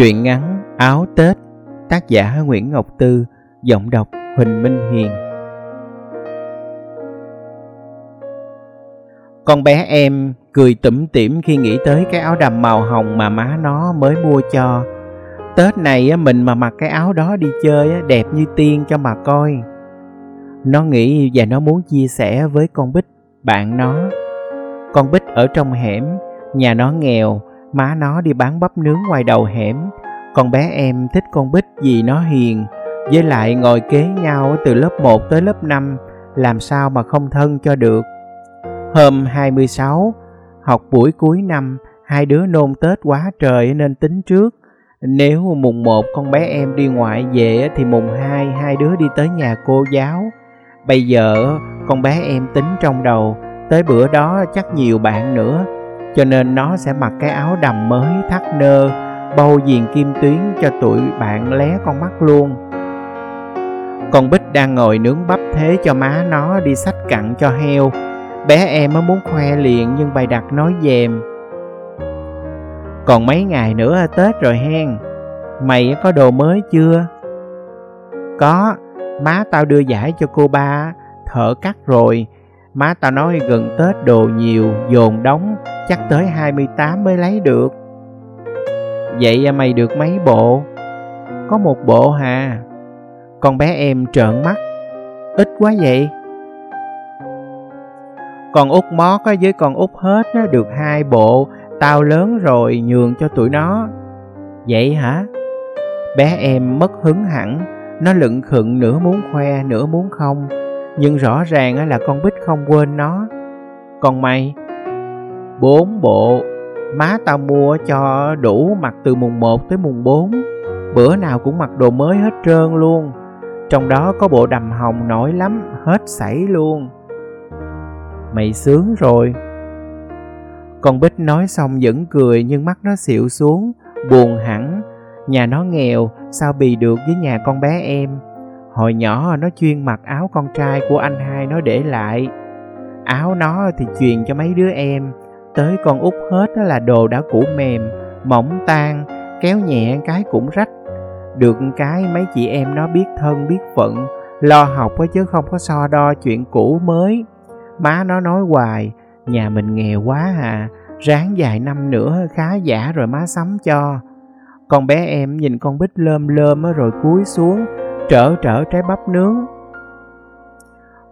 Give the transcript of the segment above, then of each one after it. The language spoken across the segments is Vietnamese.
Truyện ngắn Áo Tết Tác giả Nguyễn Ngọc Tư Giọng đọc Huỳnh Minh Hiền. Con bé em cười tủm tỉm khi nghĩ tới cái áo đầm màu hồng mà má nó mới mua cho. Tết này mình mà mặc cái áo đó đi chơi đẹp như tiên cho mà coi. Nó nghĩ và nó muốn chia sẻ với con Bích, bạn nó. Con Bích ở trong hẻm, nhà nó nghèo Má nó đi bán bắp nướng ngoài đầu hẻm. Con bé em thích con Bích vì nó hiền. Với lại ngồi kế nhau từ lớp 1 tới lớp 5 Làm sao mà không thân cho được. Hôm 26 Học buổi cuối năm, Hai đứa nôn Tết quá trời nên tính trước. Nếu mùng 1 con bé em đi ngoại về Thì mùng 2 hai đứa đi tới nhà cô giáo. Bây giờ con bé em tính trong đầu, Tới bữa đó chắc nhiều bạn nữa cho nên nó sẽ mặc cái áo đầm mới thắt nơ bâu viền kim tuyến cho tụi bạn lé con mắt luôn. Con bích đang ngồi nướng bắp thế cho má nó đi sách cặn cho heo. Bé em mới muốn khoe liền nhưng bày đặt nói dèm. Còn mấy ngày nữa tết rồi hen. Mày có đồ mới chưa? Có. Má tao đưa giải cho cô ba. Thợ cắt rồi. Má tao nói gần Tết đồ nhiều, dồn đóng, chắc tới 28 mới lấy được. Vậy à, mày được mấy bộ? Có một bộ hà. Con bé em trợn mắt. Ít quá vậy. Con út mót với con út hết được hai bộ, tao lớn rồi nhường cho tụi nó. Vậy hả? Bé em mất hứng hẳn, nó lựng khựng nửa muốn khoe nửa muốn không nhưng rõ ràng là con Bích không quên nó. Còn mày? Bốn bộ, má tao mua cho đủ mặc từ mùng 1 tới mùng 4. Bữa nào cũng mặc đồ mới hết trơn luôn. Trong đó có bộ đầm hồng nổi lắm, hết sảy luôn. Mày sướng rồi. Con Bích nói xong vẫn cười nhưng mắt nó xịu xuống, buồn hẳn. Nhà nó nghèo, sao bì được với nhà con bé em. Hồi nhỏ nó chuyên mặc áo con trai của anh hai nó để lại. Áo nó thì truyền cho mấy đứa em. Tới con út hết là đồ đã cũ mềm, mỏng tan, kéo nhẹ cái cũng rách. Được cái mấy chị em nó biết thân biết phận, lo học chứ không có so đo chuyện cũ mới. Má nó nói hoài, nhà mình nghèo quá à, ráng vài năm nữa khá giả rồi má sắm cho. Con bé em nhìn con bích lơm lơm rồi cúi xuống, trở trở trái bắp nướng.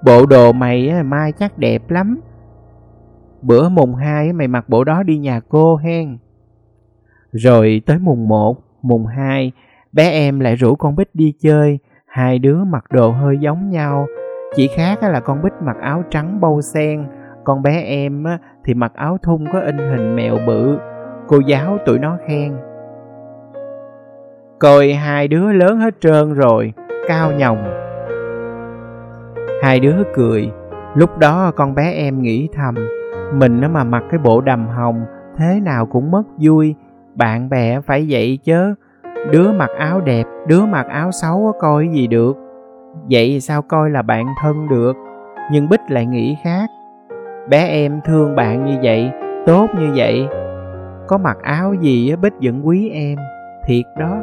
Bộ đồ mày mai chắc đẹp lắm. Bữa mùng 2 mày mặc bộ đó đi nhà cô hen. Rồi tới mùng 1, mùng 2, bé em lại rủ con Bích đi chơi. Hai đứa mặc đồ hơi giống nhau. Chỉ khác là con Bích mặc áo trắng bâu sen, con bé em thì mặc áo thun có in hình mèo bự. Cô giáo tụi nó khen. Coi hai đứa lớn hết trơn rồi, cao nhồng. Hai đứa cười, lúc đó con bé em nghĩ thầm, mình nó mà mặc cái bộ đầm hồng, thế nào cũng mất vui, bạn bè phải vậy chứ. Đứa mặc áo đẹp, đứa mặc áo xấu coi gì được. Vậy sao coi là bạn thân được? Nhưng Bích lại nghĩ khác. Bé em thương bạn như vậy, tốt như vậy. Có mặc áo gì Bích vẫn quý em, thiệt đó.